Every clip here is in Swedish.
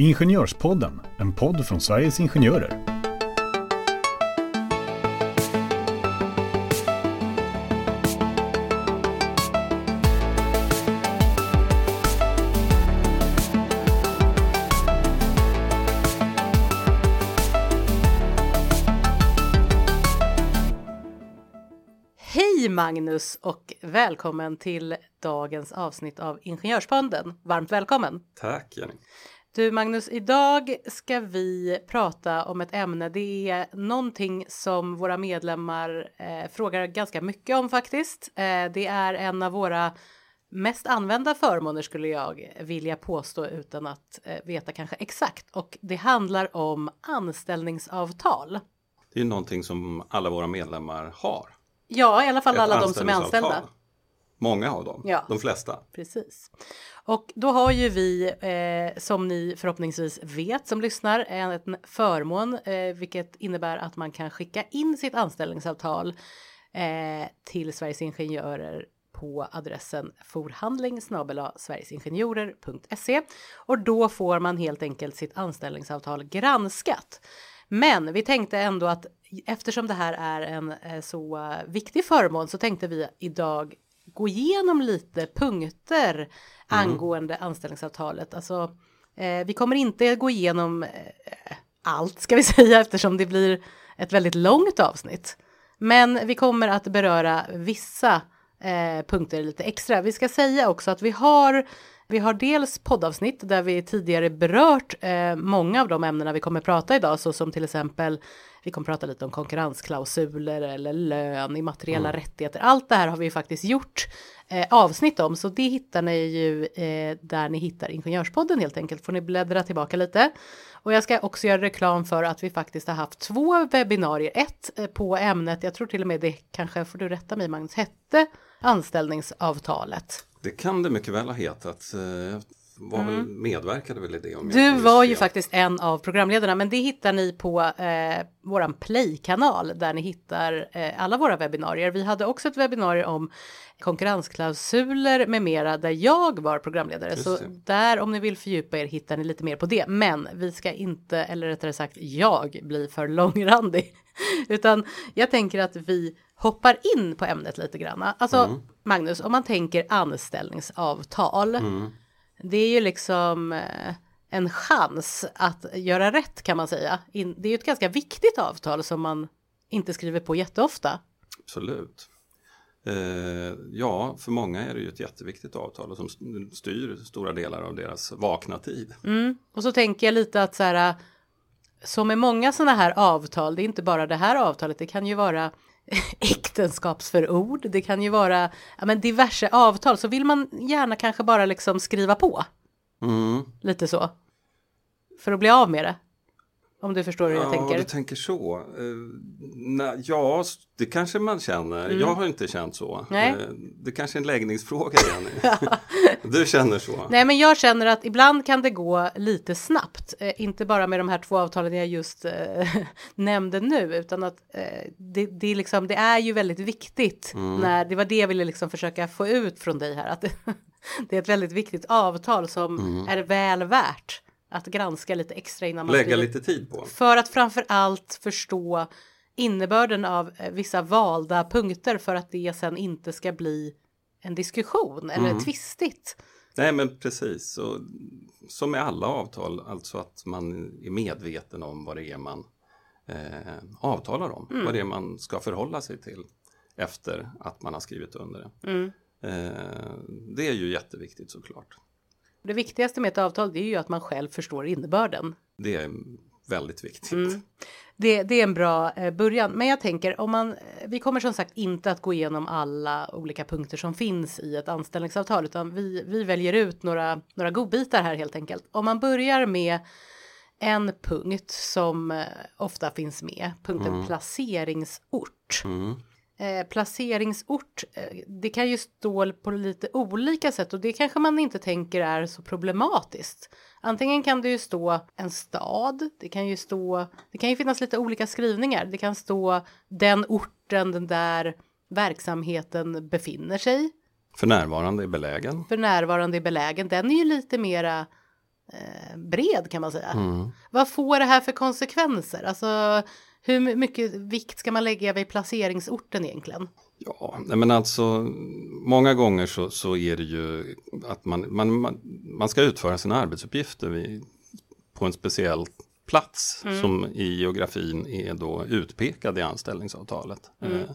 Ingenjörspodden, en podd från Sveriges Ingenjörer. Hej Magnus och välkommen till dagens avsnitt av Ingenjörspodden. Varmt välkommen! Tack Jenny. Du Magnus, idag ska vi prata om ett ämne. Det är någonting som våra medlemmar eh, frågar ganska mycket om faktiskt. Eh, det är en av våra mest använda förmåner skulle jag vilja påstå utan att eh, veta kanske exakt. Och det handlar om anställningsavtal. Det är ju någonting som alla våra medlemmar har. Ja, i alla fall Ett alla de som är anställda. Många av dem, Ja. de flesta. Precis. Och då har ju vi, eh, som ni förhoppningsvis vet som lyssnar, en, förmån, eh, vilket innebär att man kan skicka in sitt anställningsavtal eh, till Sveriges Ingenjörer på adressen forhandling sverigesingenjorer.se och då får man helt enkelt sitt anställningsavtal granskat. Men vi tänkte ändå att eftersom det här är en eh, så eh, viktig förmån så tänkte vi idag gå igenom lite punkter angående anställningsavtalet. Alltså, eh, vi kommer inte gå igenom eh, allt ska vi säga eftersom det blir ett väldigt långt avsnitt. Men vi kommer att beröra vissa eh, punkter lite extra. Vi ska säga också att vi har vi har dels poddavsnitt där vi tidigare berört eh, många av de ämnena vi kommer prata idag, så som till exempel vi kommer prata lite om konkurrensklausuler eller lön, immateriella rättigheter. Allt det här har vi faktiskt gjort eh, avsnitt om, så det hittar ni ju eh, där ni hittar Ingenjörspodden helt enkelt. Får ni bläddra tillbaka lite. Och jag ska också göra reklam för att vi faktiskt har haft två webbinarier. Ett eh, på ämnet, jag tror till och med det kanske, får du rätta mig Magnus, hette anställningsavtalet. Det kan det mycket väl ha hetat. Var väl, medverkade väl i det. Om Mm. Du var ju faktiskt en av programledarna, men det hittar ni på eh, våran Play-kanal där ni hittar eh, alla våra webbinarier. Vi hade också ett webbinarium om konkurrensklausuler med mera där jag var programledare. Just Så det. där om ni vill fördjupa er hittar ni lite mer på det. Men vi ska inte, eller rättare sagt jag, bli för långrandig. Utan jag tänker att vi hoppar in på ämnet lite grann. Alltså Mm. Magnus, om man tänker anställningsavtal. Det är ju liksom eh, en chans att göra rätt kan man säga. Det är ju ett ganska viktigt avtal som man inte skriver på jätteofta. Absolut. Eh, ja, för många är det ju ett jätteviktigt avtal som styr stora delar av deras vakna tid. Mm. Och så tänker jag lite att så här, som med många sådana här avtal, det är inte bara det här avtalet, det kan ju vara äktenskapsförord, det kan ju vara ja, men diverse avtal, så vill man gärna kanske bara liksom skriva på Mm. lite så. För att bli av med det. Om du förstår hur jag ja, tänker. du tänker så. Eh, ja, det kanske man känner. Jag har inte känt så. Mm. Nej. Eh, det kanske är en läggningsfråga, Jenny. du känner så. Nej, men jag känner att ibland kan det gå lite snabbt. Eh, inte bara med de här två avtalen jag just nämnde nu, utan att det, det, är liksom, det är ju väldigt viktigt. När, det var det jag ville liksom försöka få ut från dig här. Att det, är ett väldigt viktigt avtal som är väl värt att granska lite extra innan man Lägga skriver lite tid på. för att framför allt förstå innebörden av eh, vissa valda punkter för att det sen inte ska bli en diskussion eller tvistigt. Nej men precis, och som med alla avtal, alltså att man är medveten om vad det är man eh, avtalar om, vad det är man ska förhålla sig till efter att man har skrivit under det. Eh, det är ju jätteviktigt såklart. Det viktigaste med ett avtal det är ju att man själv förstår innebörden. Det är väldigt viktigt. Det, det är en bra eh, början. Men jag tänker om man, vi kommer som sagt inte att gå igenom alla olika punkter som finns i ett anställningsavtal utan vi, vi väljer ut några, några godbitar här helt enkelt. Om man börjar med en punkt som eh, ofta finns med, punkten placeringsort. Eh, placeringsort, eh, det kan ju stå på lite olika sätt och det kanske man inte tänker är så problematiskt. Antingen kan det ju stå en stad, det kan ju stå, det kan ju finnas lite olika skrivningar. Det kan stå den orten den där verksamheten befinner sig För närvarande är belägen. för närvarande är belägen. Den är ju lite mera eh, bred kan man säga. Mm. Vad får det här för konsekvenser? Alltså hur mycket vikt ska man lägga vid placeringsorten egentligen? Ja, men alltså många gånger så, så är det ju att man, man, man, ska utföra sina arbetsuppgifter vid, på en speciell plats som i geografin är då utpekad i anställningsavtalet. Eh,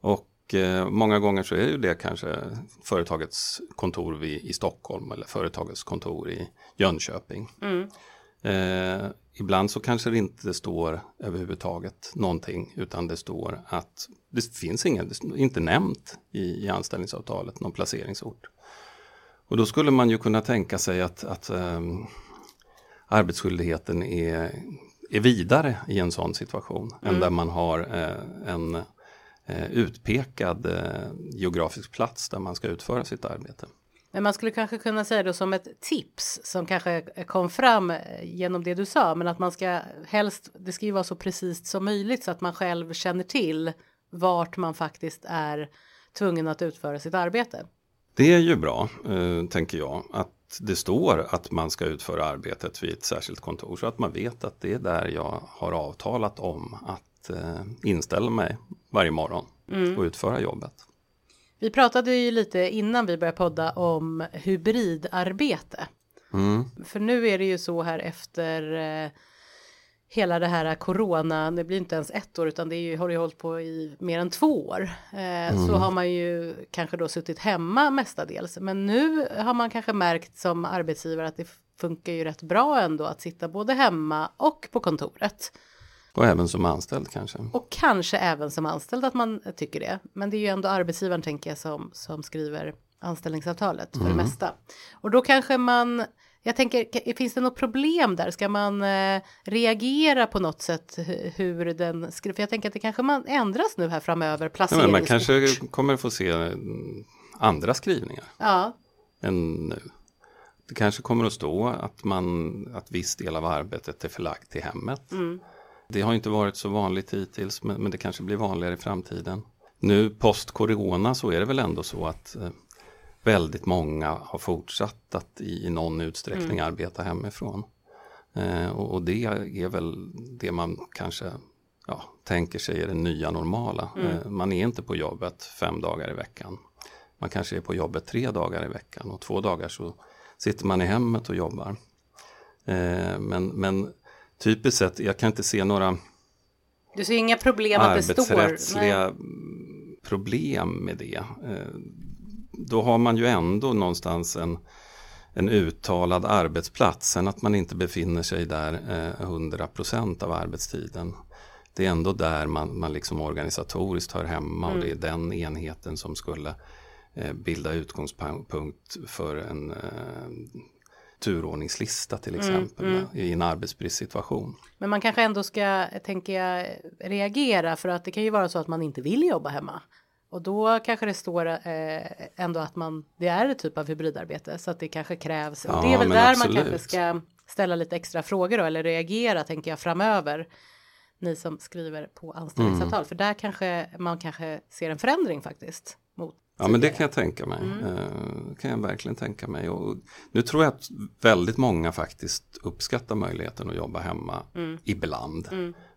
och eh, många gånger så är ju det kanske företagets kontor vid, i Stockholm eller företagets kontor i Jönköping. Eh, ibland så kanske det inte står överhuvudtaget någonting utan det står att det finns är inte nämnt i, i anställningsavtalet någon placeringsort. Och då skulle man ju kunna tänka sig att, att ehm, arbetsskyldigheten är, är vidare i en sån situation än där man har eh, en eh, utpekad eh, geografisk plats där man ska utföra sitt arbete. Men man skulle kanske kunna säga det som ett tips som kanske kom fram eh, genom det du sa, men att man ska helst, det ska ju vara så precis som möjligt så att man själv känner till vart man faktiskt är tvungen att utföra sitt arbete. Det är ju bra, eh, tänker jag, att det står att man ska utföra arbetet vid ett särskilt kontor så att man vet att det är där jag har avtalat om att eh, inställa mig varje morgon och utföra jobbet. Vi pratade ju lite innan vi började podda om hybridarbete. Mm. För nu är det ju så här efter eh, hela det här corona, det blir inte ens ett år utan det är ju, har ju hållit på i mer än två år. Eh, Så har man ju kanske då suttit hemma mestadels. Men nu har man kanske märkt som arbetsgivare att det funkar ju rätt bra ändå att sitta både hemma och på kontoret. Och även som anställd kanske. Och kanske även som anställd att man tycker det. Men det är ju ändå arbetsgivaren tänker jag som, som skriver anställningsavtalet för det mesta. Och då kanske man, jag tänker, finns det något problem där? Ska man eh, reagera på något sätt hu- hur den skriver? För jag tänker att det kanske man ändras nu här framöver, Ja, men placeringsort. man kanske kommer få se mm, andra skrivningar Ja, än nu. Det kanske kommer att stå att, man, att viss del av arbetet är förlagt till hemmet. Det har inte varit så vanligt hittills men, det kanske blir vanligare i framtiden. Nu post-corona så är det väl ändå så att eh, väldigt många har fortsatt att i, någon utsträckning arbeta hemifrån. Eh, och, det är väl det man kanske ja, tänker sig är det nya normala. Eh, man är inte på jobbet fem dagar i veckan. Man kanske är på jobbet tre dagar i veckan och två dagar så sitter man i hemmet och jobbar. Men, men typiskt sett, jag kan inte se några du ser inga problem att det står. arbetsrättsliga problem med det. Eh, Då har man ju ändå någonstans en, en uttalad arbetsplats. Sen att man inte befinner sig där eh, 100% av arbetstiden. Det är ändå där man, man liksom organisatoriskt hör hemma och det är den enheten som skulle eh, bilda utgångspunkt för en turordningslista till exempel i en arbetsbristsituation. Men man kanske ändå ska, tänker jag, reagera för att det kan ju vara så att man inte vill jobba hemma. Och då kanske det står eh, ändå att man, det är ett typ av hybridarbete så att det kanske krävs. Ja, det är väl där absolut. man kanske ska ställa lite extra frågor då, eller reagera tänker jag framöver. Ni som skriver på anställningsavtal, Mm. för där kanske man kanske ser en förändring faktiskt. Mot Ja men det kan jag tänka mig. Eh, kan jag verkligen tänka mig. Och nu tror jag att väldigt många faktiskt uppskattar möjligheten att jobba hemma ibland.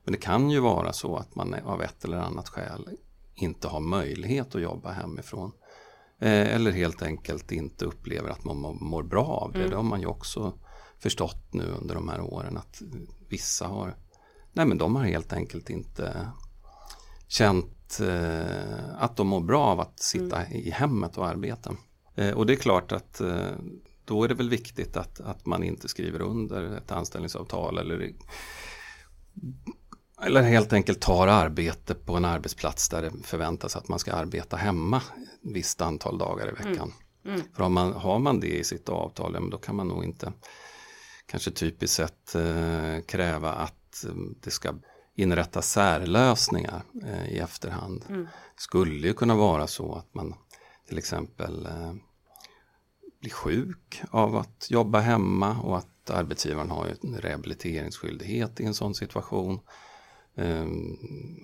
Men det kan ju vara så att man av ett eller annat skäl inte har möjlighet att jobba hemifrån. Eh, eller helt enkelt inte upplever att man må- mår bra av det. Det har man ju också förstått nu under de här åren att vissa har, nej men de har helt enkelt inte känt eh, att de mår bra av att sitta i hemmet och arbeta. Eh, och det är klart att eh, då är det väl viktigt att, att man inte skriver under ett anställningsavtal eller, eller helt enkelt tar arbete på en arbetsplats där det förväntas att man ska arbeta hemma ett visst antal dagar i veckan. För har man, har man det i sitt avtal, ja, men då kan man nog inte kanske typiskt sett eh, kräva att det ska inrättas särlösningar eh, i efterhand. Skulle ju kunna vara så att man till exempel eh, blir sjuk av att jobba hemma och att arbetsgivaren har en rehabiliteringsskyldighet i en sån situation. Ehm,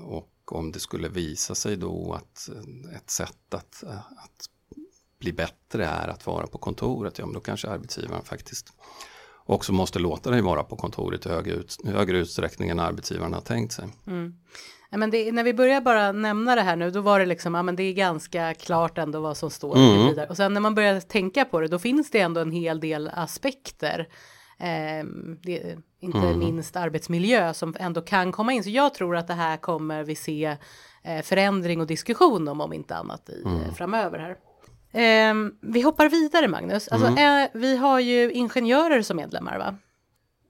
och om det skulle visa sig då att eh, ett sätt att, eh, att bli bättre är att vara på kontoret, ja men då kanske arbetsgivaren faktiskt också måste låta dig vara på kontoret i högre, ut, högre utsträckning än arbetsgivaren har tänkt sig. Mm. Ja, men det, när vi börjar bara nämna det här nu, då var det liksom, ja men det är ganska klart ändå vad som står. Mm. Vidare. Och sen när man börjar tänka på det, då finns det ändå en hel del aspekter. Eh, det, inte Mm. minst arbetsmiljö som ändå kan komma in. Så jag tror att det här kommer vi se eh, förändring och diskussion om, om inte annat i, Mm. eh, framöver här. Eh, vi hoppar vidare Magnus. Alltså, Mm. eh, vi har ju ingenjörer som medlemmar va?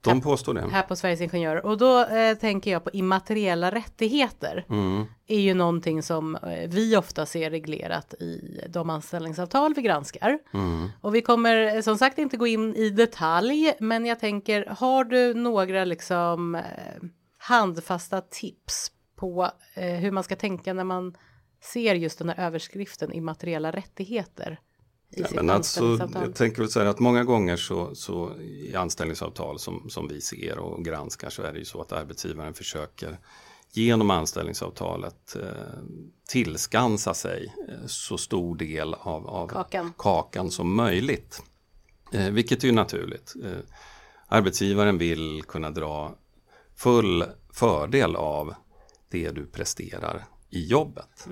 De påstår det. Här på Sveriges Ingenjörer. Och då eh, tänker jag på immateriella rättigheter. Mm. är ju någonting som eh, vi ofta ser reglerat i de anställningsavtal vi granskar. Mm. Och vi kommer eh, som sagt inte gå in i detalj, men jag tänker, har du några liksom handfasta tips på eh, hur man ska tänka när man ser just den här överskriften immateriella rättigheter? I Ja, men alltså, jag tänker väl säga att många gånger så, så i anställningsavtal som, som vi ser och granskar så är det ju så att arbetsgivaren försöker genom anställningsavtalet eh, tillskansa sig eh, så stor del av, av Kakan. kakan som möjligt. Eh, vilket är ju naturligt. Eh, arbetsgivaren vill kunna dra full fördel av det du presterar i jobbet.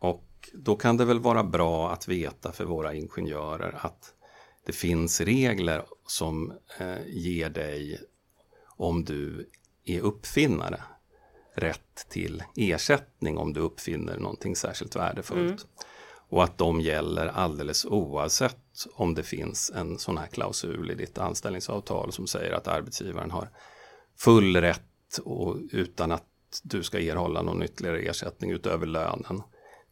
Och då kan det väl vara bra att veta för våra ingenjörer att det finns regler som eh, ger dig, om du är uppfinnare, rätt till ersättning om du uppfinner någonting särskilt värdefullt. Och att de gäller alldeles oavsett om det finns en sån här klausul i ditt anställningsavtal som säger att arbetsgivaren har full rätt och utan att du ska erhålla någon ytterligare ersättning utöver lönen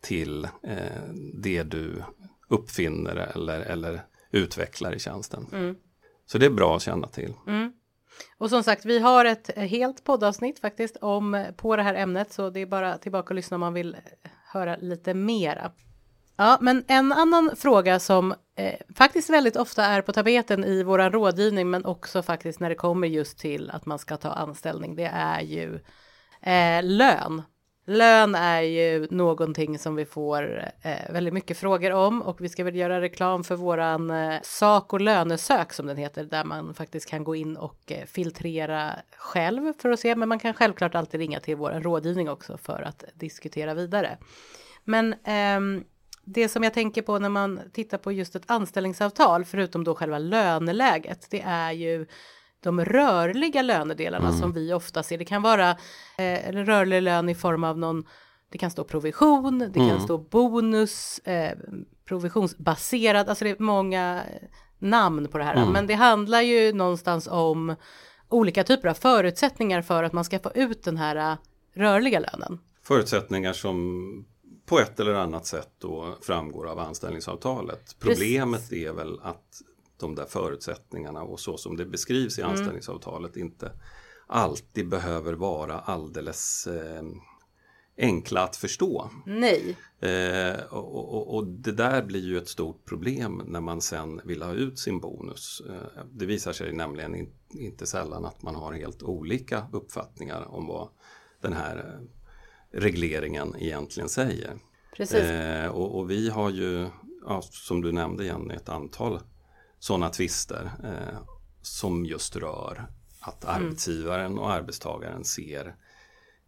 till eh, det du uppfinner eller, eller utvecklar i tjänsten. Så det är bra att känna till. Och som sagt, vi har ett helt poddavsnitt faktiskt om på det här ämnet, så det är bara tillbaka och lyssna om man vill eh, höra lite mera. Ja, men en annan fråga som eh, faktiskt väldigt ofta är på tapeten i våran rådgivning, men också faktiskt när det kommer just till att man ska ta anställning, det är ju eh, lön. Lön är ju någonting som vi får eh, väldigt mycket frågor om och vi ska väl göra reklam för våran eh, sak och lönesök som den heter där man faktiskt kan gå in och eh, filtrera själv för att se men man kan självklart alltid ringa till våran rådgivning också för att diskutera vidare. Men ehm, det som jag tänker på när man tittar på just ett anställningsavtal förutom då själva löneläget det är ju de rörliga lönedelarna som vi ofta ser. Det kan vara eh, en rörlig lön i form av någon, det kan stå provision, det kan stå bonus, eh, provisionsbaserad, alltså det är många eh, namn på det här. Men det handlar ju någonstans om olika typer av förutsättningar för att man ska få ut den här eh, rörliga lönen. Förutsättningar som på ett eller annat sätt då framgår av anställningsavtalet. Problemet är väl att de där förutsättningarna och så som det beskrivs i anställningsavtalet inte alltid behöver vara alldeles eh, enkla att förstå. Nej, Eh, och, och, och det där blir ju ett stort problem när man sen vill ha ut sin bonus. Eh, det visar sig nämligen in, inte sällan att man har helt olika uppfattningar om vad den här eh, regleringen egentligen säger. precis. Eh, och, och vi har ju, ja, som du nämnde Jenny, ett antal sådana tvister eh, som just rör att arbetsgivaren och arbetstagaren ser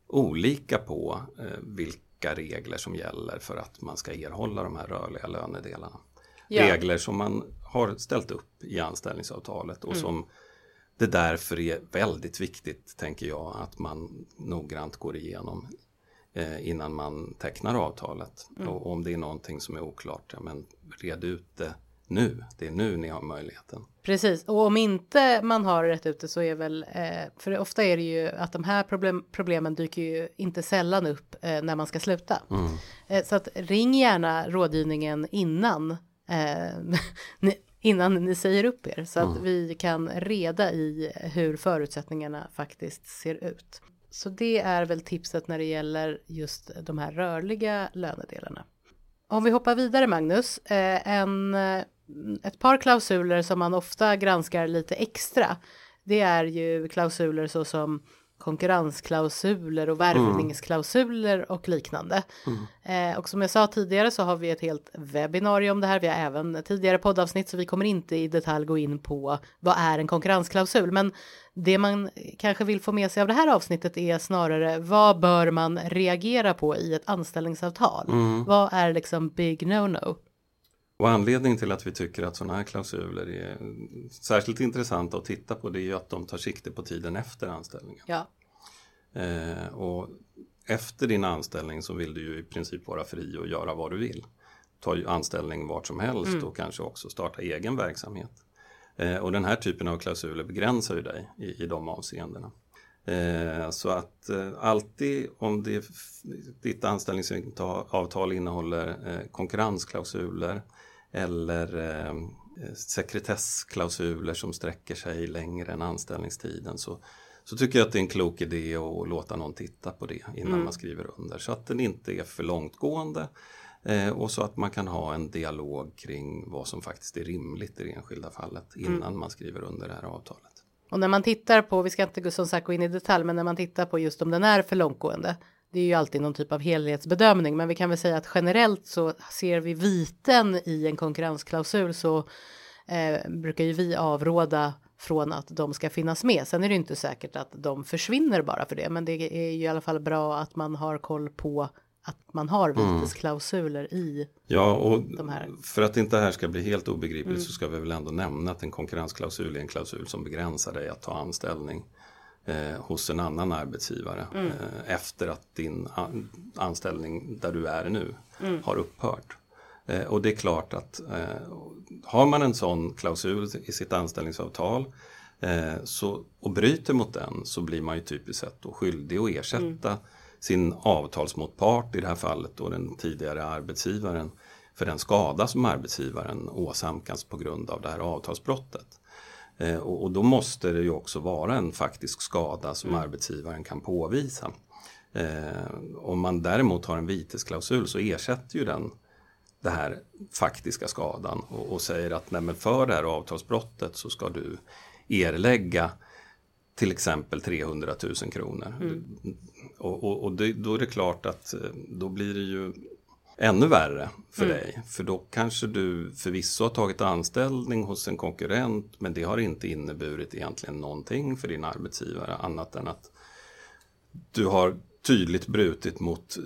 olika på eh, vilka regler som gäller för att man ska erhålla de här rörliga lönedelarna. Ja. Regler som man har ställt upp i anställningsavtalet och som det därför är väldigt viktigt, tänker jag, att man noggrant går igenom eh, innan man tecknar avtalet. Och om det är någonting som är oklart, ja, men red ut det nu. Det är nu ni har möjligheten. Precis, och om inte man har rätt ute så är väl, eh, för ofta är det ju att de här problem, problemen dyker ju inte sällan upp eh, när man ska sluta. Eh, så att ring gärna rådgivningen innan, innan ni säger upp er så att vi kan reda i hur förutsättningarna faktiskt ser ut. Så det är väl tipset när det gäller just de här rörliga lönedelarna. Om vi hoppar vidare Magnus, en, ett par klausuler som man ofta granskar lite extra. Det är ju klausuler såsom konkurrensklausuler och värvningsklausuler och liknande. Eh, och som jag sa tidigare så har vi ett helt webbinarium om det här. Vi har även tidigare poddavsnitt så vi kommer inte i detalj gå in på vad är en konkurrensklausul. Men det man kanske vill få med sig av det här avsnittet är snarare vad bör man reagera på i ett anställningsavtal? Vad är liksom big no-no? Och anledningen till att vi tycker att sådana här klausuler är särskilt intressanta att titta på det är att de tar sikte på tiden efter anställningen. Ja, Eh, och efter din anställning så vill du ju i princip vara fri och göra vad du vill. Ta anställning vart som helst och kanske också starta egen verksamhet. Eh, och den här typen av klausuler begränsar ju dig i, i de avseendena. Eh, så att eh, alltid om det, ditt anställningsavtal innehåller eh, konkurrensklausuler eller eh, sekretessklausuler som sträcker sig längre än anställningstiden så, så tycker jag att det är en klok idé att låta någon titta på det innan man skriver under så att den inte är för långtgående eh, och så att man kan ha en dialog kring vad som faktiskt är rimligt i det enskilda fallet innan man skriver under det här avtalet och när man tittar på, vi ska inte som sagt gå in i detalj, men när man tittar på just om den är för långtgående. Det är ju alltid någon typ av helhetsbedömning, men vi kan väl säga att generellt så ser vi viten i en konkurrensklausul så eh, brukar ju vi avråda från att de ska finnas med. Sen är det ju inte säkert att de försvinner bara för det, men det är ju i alla fall bra att man har koll på att man har vitesklausuler i. Ja, och De här. för att inte det här ska bli helt obegripligt så ska vi väl ändå nämna att en konkurrensklausul är en klausul som begränsar dig att ta anställning eh, hos en annan arbetsgivare eh, efter att din an- anställning där du är nu har upphört. Eh, och det är klart att eh, har man en sån klausul i sitt anställningsavtal eh, så, och bryter mot den så blir man ju typiskt sett skyldig att ersätta sin avtalsmotpart, i det här fallet då den tidigare arbetsgivaren, för den skada som arbetsgivaren åsamkas på grund av det här avtalsbrottet. Eh, och, och då måste det ju också vara en faktisk skada som arbetsgivaren kan påvisa. Eh, om man däremot har en vitesklausul så ersätter ju den det här faktiska skadan och, och säger att nej, för det här avtalsbrottet så ska du erlägga till exempel 300 000 kronor. Och, och, och det, då är det klart att eh, då blir det ju ännu värre för dig. För då kanske du förvisso har tagit anställning hos en konkurrent men det har inte inneburit egentligen någonting för din arbetsgivare annat än att du har tydligt brutit mot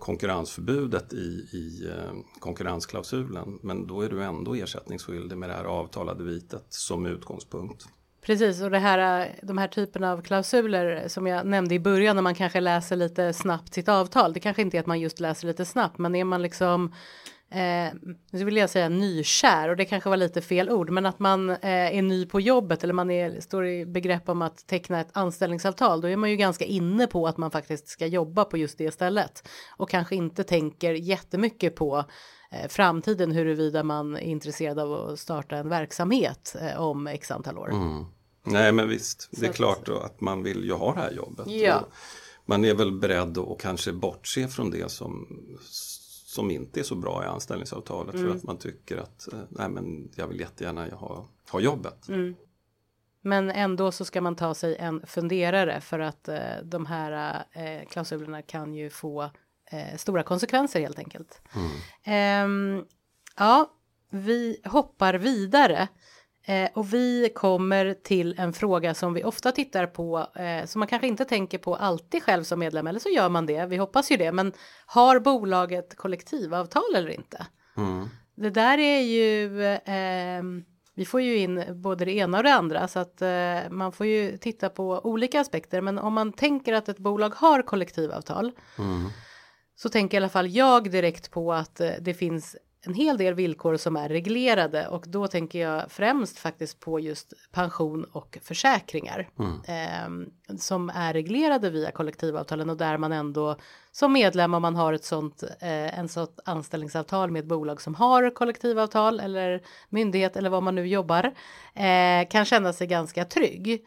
konkurrensförbudet i, i eh, konkurrensklausulen. Men då är du ändå ersättningsskyldig med det här avtalade vitet som utgångspunkt. Precis, och det här, äh, de här typerna av klausuler som jag nämnde i början när man kanske läser lite snabbt sitt avtal. Det kanske inte är att man just läser lite snabbt, men är man liksom Eh, nu vill jag säga nykär och det kanske var lite fel ord, men att man eh, är ny på jobbet eller man är, står i begrepp om att teckna ett anställningsavtal, då är man ju ganska inne på att man faktiskt ska jobba på just det stället och kanske inte tänker jättemycket på eh, framtiden huruvida man är intresserad av att starta en verksamhet eh, om x antal år. Mm. Nej men visst, det är att- klart att man vill ju ha det här jobbet. Ja. Man är väl beredd att kanske bortse från det som, som inte är så bra i anställningsavtalet Mm. för att man tycker att eh, nej, men jag vill jättegärna ha, ha jobbet. Mm. Men ändå så ska man ta sig en funderare för att eh, de här eh, klausulerna kan ju få eh, stora konsekvenser helt enkelt. Ehm, ja, vi hoppar vidare. Eh, och vi kommer till en fråga som vi ofta tittar på, eh, som man kanske inte tänker på alltid själv som medlem, eller så gör man det, vi hoppas ju det, men har bolaget kollektivavtal eller inte? Mm. Det där är ju, ehm, vi får ju in både det ena och det andra så att eh, man får ju titta på olika aspekter. Men om man tänker att ett bolag har kollektivavtal Mm. så tänker i alla fall jag direkt på att eh, det finns en hel del villkor som är reglerade och då tänker jag främst faktiskt på just pension och försäkringar ehm, som är reglerade via kollektivavtalen och där man ändå som medlem om man har ett sånt eh, en sånt anställningsavtal med ett bolag som har kollektivavtal eller myndighet eller vad man nu jobbar eh, kan känna sig ganska trygg.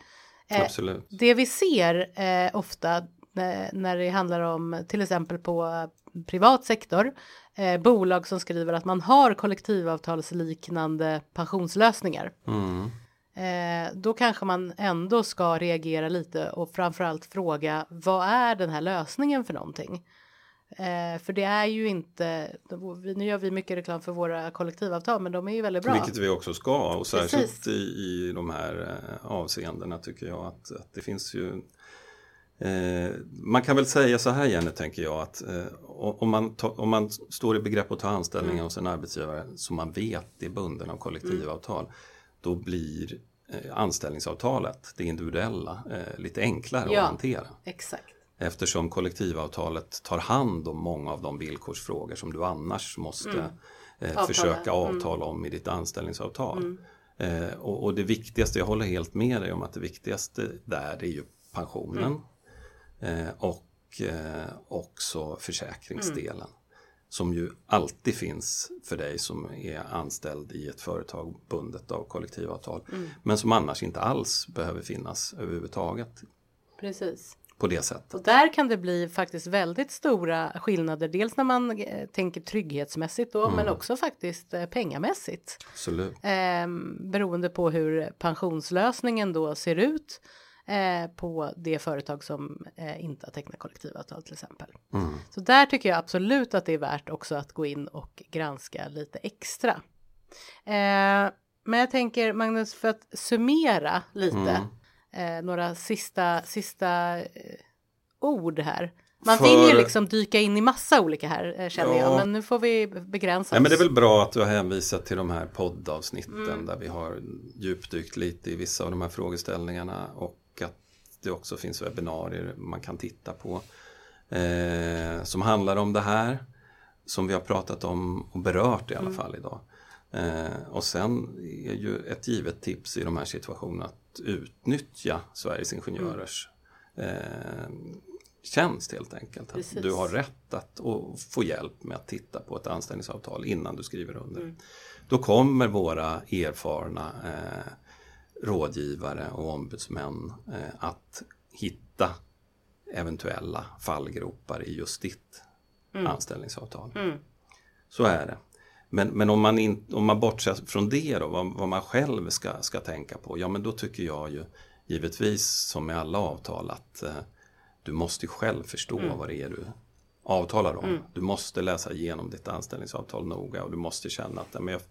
Eh, Absolut. det vi ser eh, ofta när, när det handlar om till exempel på eh, privat sektor, eh, bolag som skriver att man har kollektivavtalsliknande pensionslösningar. Mm. Eh, då kanske man ändå ska reagera lite och framförallt fråga vad är den här lösningen för någonting? Eh, för det är ju inte, nu gör vi mycket reklam för våra kollektivavtal men de är ju väldigt bra. Vilket vi också ska och särskilt i, i de här eh, avseendena tycker jag att, att det finns ju eh, man kan väl säga så här Jenny tänker jag att eh, om, man ta, om man står i begrepp att ta anställning mm. hos en arbetsgivare som man vet är bunden av kollektivavtal mm. då blir eh, anställningsavtalet, det individuella, eh, lite enklare ja, att hantera. Exakt eftersom kollektivavtalet tar hand om många av de villkorsfrågor som du annars måste mm. eh, försöka mm. avtala om i ditt anställningsavtal. Mm. Och, och, det viktigaste, jag håller helt med dig om att det viktigaste där är ju pensionen mm. Och eh, också försäkringsdelen mm. som ju alltid finns för dig som är anställd i ett företag bundet av kollektivavtal mm. men som annars inte alls behöver finnas överhuvudtaget. Precis på det sättet. Och där kan det bli faktiskt väldigt stora skillnader. Dels när man eh, tänker trygghetsmässigt då, mm. men också faktiskt eh, pengamässigt. Absolut. Eh, beroende på hur pensionslösningen då ser ut eh, på det företag som eh, inte har tecknat kollektivavtal till exempel. Mm. Så där tycker jag absolut att det är värt också att gå in och granska lite extra. Eh, men jag tänker Magnus för att summera lite. Mm eh, några sista, sista eh, ord här. Man för... vill ju liksom dyka in i massa olika här känner ja. jag, men nu får vi begränsa oss. men det är väl bra att du har hänvisat till de här poddavsnitten mm. där vi har djupdykt lite i vissa av de här frågeställningarna och att det också finns webbinarier man kan titta på eh, som handlar om det här som vi har pratat om och berört i alla mm. fall idag. Eh, och sen är ju ett givet tips i de här situationerna att utnyttja Sveriges Ingenjörers mm. eh, tjänst helt enkelt. Precis. Du har rätt att få hjälp med att titta på ett anställningsavtal innan du skriver under. Mm. Då kommer våra erfarna eh, rådgivare och ombudsmän eh, att hitta eventuella fallgropar i just ditt mm. anställningsavtal. Mm. Så är det. Men, men om, man in, om man bortser från det då, vad, vad, man själv ska, ska tänka på, ja men då tycker jag ju givetvis som med alla avtal att eh, du måste själv förstå mm. vad det är du avtalar om. Mm. Du måste läsa igenom ditt anställningsavtal noga och du måste känna att men jag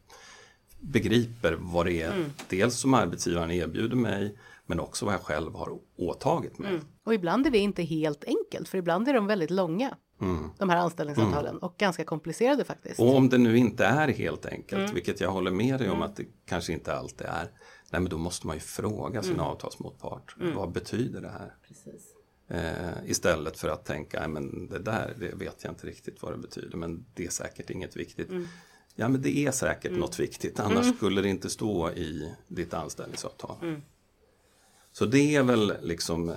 begriper vad det är, mm. dels som arbetsgivaren erbjuder mig men också vad jag själv har åtagit mig. Mm. Och ibland är det inte helt enkelt för ibland är de väldigt långa. Mm. De här anställningsavtalen mm. och ganska komplicerade faktiskt. Och om det nu inte är helt enkelt, mm. vilket jag håller med dig om mm. att det kanske inte alltid är. Nej men då måste man ju fråga sin mm. avtalsmotpart. Vad betyder det här? Precis. Eh, istället för att tänka, men det där det vet jag inte riktigt vad det betyder men det är säkert inget viktigt. Mm. Ja men det är säkert något viktigt annars skulle det inte stå i ditt anställningsavtal. Så det är väl liksom eh,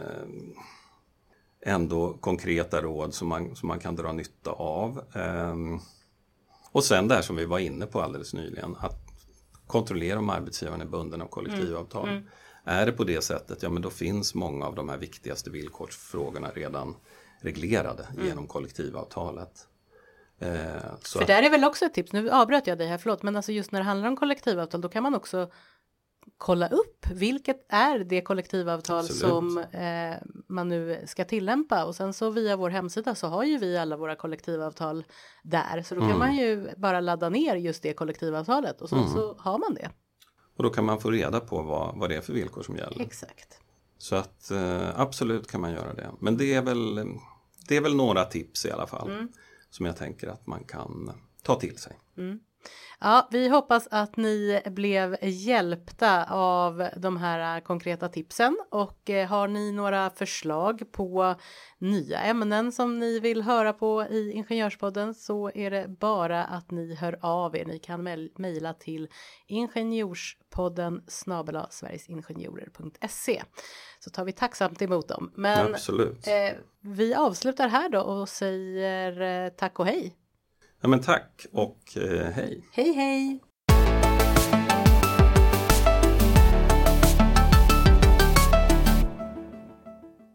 ändå konkreta råd som man, som man kan dra nytta av. Ehm, och sen det här som vi var inne på alldeles nyligen, att kontrollera om arbetsgivaren är bunden av kollektivavtal. Mm. Mm. Är det på det sättet, ja men då finns många av de här viktigaste villkorsfrågorna redan reglerade mm. genom kollektivavtalet. Eh, För där är väl också ett tips, nu avbröt jag dig här, förlåt, men alltså just när det handlar om kollektivavtal då kan man också kolla upp vilket är det kollektivavtal Absolut. som eh, man nu ska tillämpa och sen så via vår hemsida så har ju vi alla våra kollektivavtal där så då mm. kan man ju bara ladda ner just det kollektivavtalet och sen mm. så har man det. Och då kan man få reda på vad, vad det är för villkor som gäller. Exakt. Så att eh, absolut kan man göra det. Men det är väl, det är väl några tips i alla fall mm som jag tänker att man kan ta till sig. Mm. Ja, vi hoppas att ni blev hjälpta av de här konkreta tipsen och eh, har ni några förslag på nya ämnen som ni vill höra på i Ingenjörspodden så är det bara att ni hör av er. Ni kan mejla till ingenjorspodden snabela sverigesingenjorer.se så tar vi tacksamt emot dem. Men. Eh, vi avslutar här då och säger eh, tack och hej. Ja, men tack och eh, hej. Hej hej.